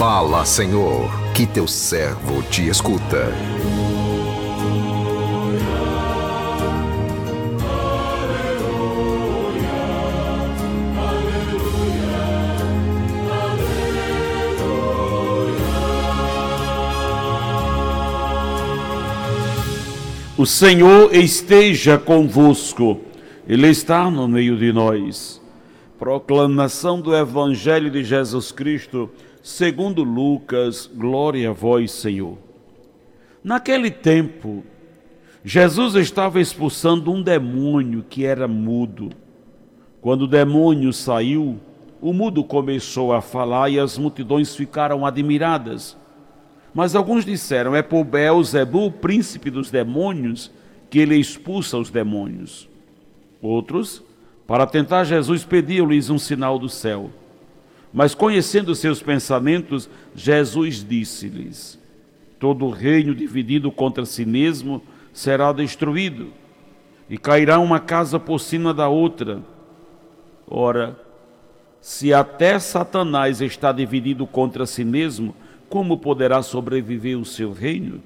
Fala, Senhor, que teu servo te escuta. O Senhor esteja convosco, Ele está no meio de nós. Proclamação do Evangelho de Jesus Cristo, segundo Lucas, glória a vós, Senhor. Naquele tempo, Jesus estava expulsando um demônio que era mudo. Quando o demônio saiu, o mudo começou a falar e as multidões ficaram admiradas. Mas alguns disseram: é por Beelzebul, príncipe dos demônios, que ele expulsa os demônios. Outros, para tentar Jesus, pediam-lhes um sinal do céu. Mas conhecendo seus pensamentos, Jesus disse-lhes: Todo reino dividido contra si mesmo será destruído, e cairá uma casa por cima da outra. Ora, se até Satanás está dividido contra si mesmo, como poderá sobreviver o seu reino?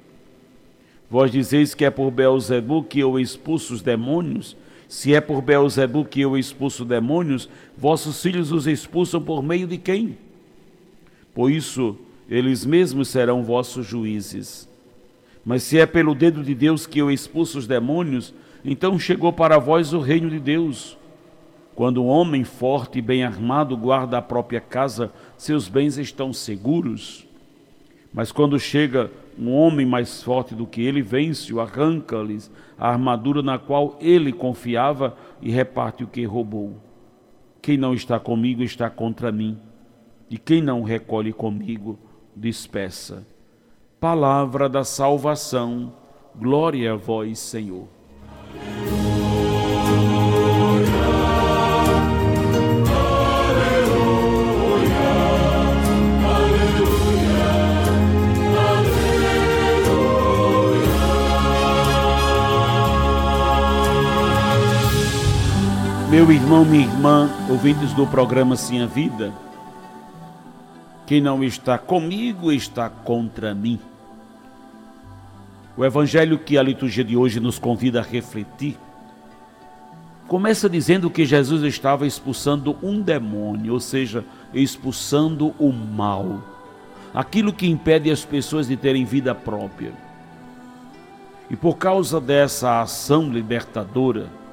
Vós dizeis que é por Beelzebub que eu expulso os demônios? Se é por Beelzebub que eu expulso demônios, vossos filhos os expulsam por meio de quem? Por isso, eles mesmos serão vossos juízes. Mas se é pelo dedo de Deus que eu expulso os demônios, então chegou para vós o reino de Deus. Quando um homem forte e bem armado guarda a própria casa, seus bens estão seguros. Mas quando chega um homem mais forte do que ele, vence-o, arranca-lhes a armadura na qual ele confiava e reparte o que roubou. Quem não está comigo está contra mim, e quem não recolhe comigo, dispersa. Palavra da salvação, glória a vós, Senhor. Meu irmão, minha irmã, ouvintes do programa Sim a Vida, quem não está comigo está contra mim. O evangelho que a liturgia de hoje nos convida a refletir começa dizendo que Jesus estava expulsando um demônio, ou seja, expulsando o mal, aquilo que impede as pessoas de terem vida própria. E por causa dessa ação libertadora,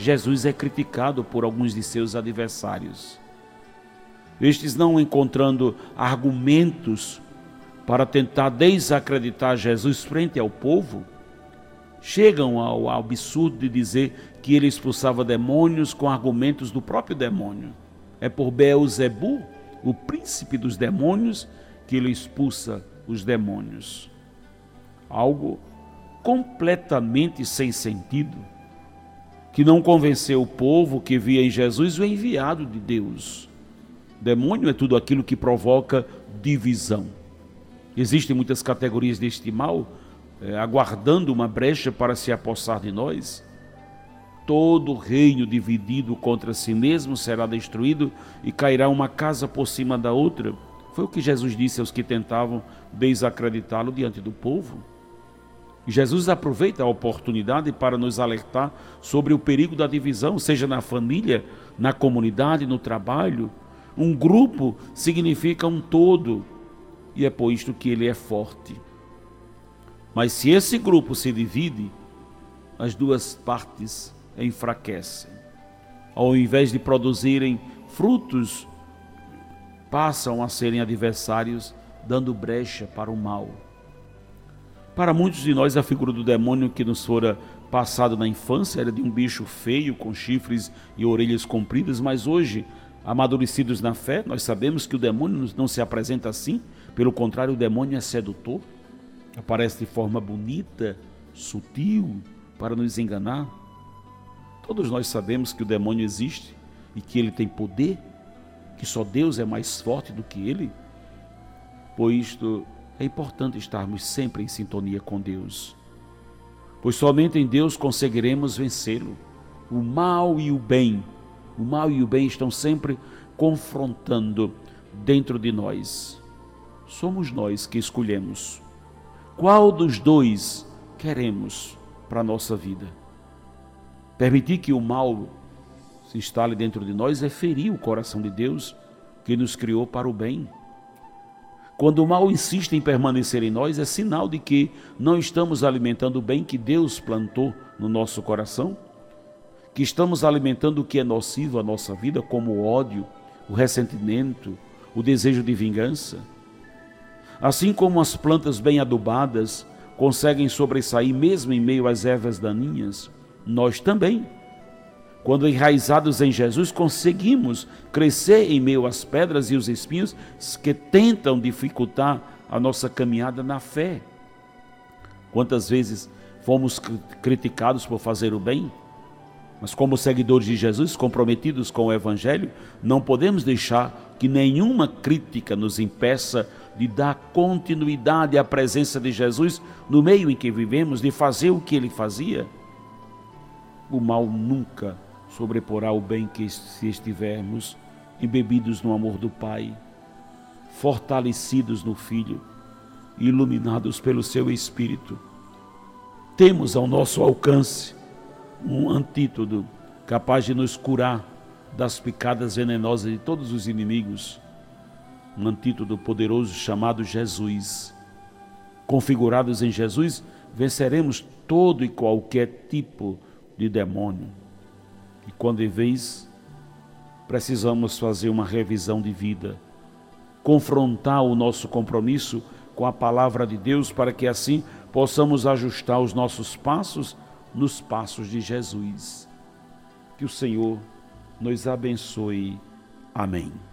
Jesus é criticado por alguns de seus adversários. Estes não encontrando argumentos para tentar desacreditar Jesus frente ao povo, chegam ao absurdo de dizer que ele expulsava demônios com argumentos do próprio demônio. É por Beelzebu, o príncipe dos demônios, que ele expulsa os demônios. Algo completamente sem sentido que não convenceu o povo que via em Jesus o enviado de Deus. Demônio é tudo aquilo que provoca divisão. Existem muitas categorias deste mal, é, aguardando uma brecha para se apossar de nós. Todo reino dividido contra si mesmo será destruído e cairá uma casa por cima da outra. Foi o que Jesus disse aos que tentavam desacreditá-lo diante do povo. Jesus aproveita a oportunidade para nos alertar sobre o perigo da divisão, seja na família, na comunidade, no trabalho. Um grupo significa um todo, e é por isto que ele é forte. Mas se esse grupo se divide, as duas partes enfraquecem. Ao invés de produzirem frutos, passam a serem adversários, dando brecha para o mal. Para muitos de nós, a figura do demônio que nos fora passado na infância era de um bicho feio, com chifres e orelhas compridas, mas hoje, amadurecidos na fé, nós sabemos que o demônio não se apresenta assim, pelo contrário, o demônio é sedutor, aparece de forma bonita, sutil, para nos enganar. Todos nós sabemos que o demônio existe e que ele tem poder, que só Deus é mais forte do que ele. Por isto, é importante estarmos sempre em sintonia com Deus, pois somente em Deus conseguiremos vencê-lo. O mal e o bem, o mal e o bem estão sempre confrontando dentro de nós. somos nós que escolhemos. Qual dos dois queremos para a nossa vida? Permitir que o mal se instale dentro de nós é ferir o coração de Deus que nos criou para o bem. Quando o mal insiste em permanecer em nós, é sinal de que não estamos alimentando o bem que Deus plantou no nosso coração, que estamos alimentando o que é nocivo à nossa vida, como o ódio, o ressentimento, o desejo de vingança. Assim como as plantas bem adubadas conseguem sobressair mesmo em meio às ervas daninhas, nós também quando enraizados em Jesus, conseguimos crescer em meio às pedras e os espinhos que tentam dificultar a nossa caminhada na fé. Quantas vezes fomos criticados por fazer o bem? Mas, como seguidores de Jesus, comprometidos com o Evangelho, não podemos deixar que nenhuma crítica nos impeça de dar continuidade à presença de Jesus no meio em que vivemos, de fazer o que ele fazia. O mal nunca sobreporá o bem que se estivermos embebidos no amor do Pai, fortalecidos no Filho, iluminados pelo seu Espírito. Temos ao nosso alcance um antídoto capaz de nos curar das picadas venenosas de todos os inimigos. Um antídoto poderoso chamado Jesus. Configurados em Jesus, venceremos todo e qualquer tipo de demônio. E quando vez precisamos fazer uma revisão de vida, confrontar o nosso compromisso com a palavra de Deus para que assim possamos ajustar os nossos passos nos passos de Jesus. Que o Senhor nos abençoe. Amém.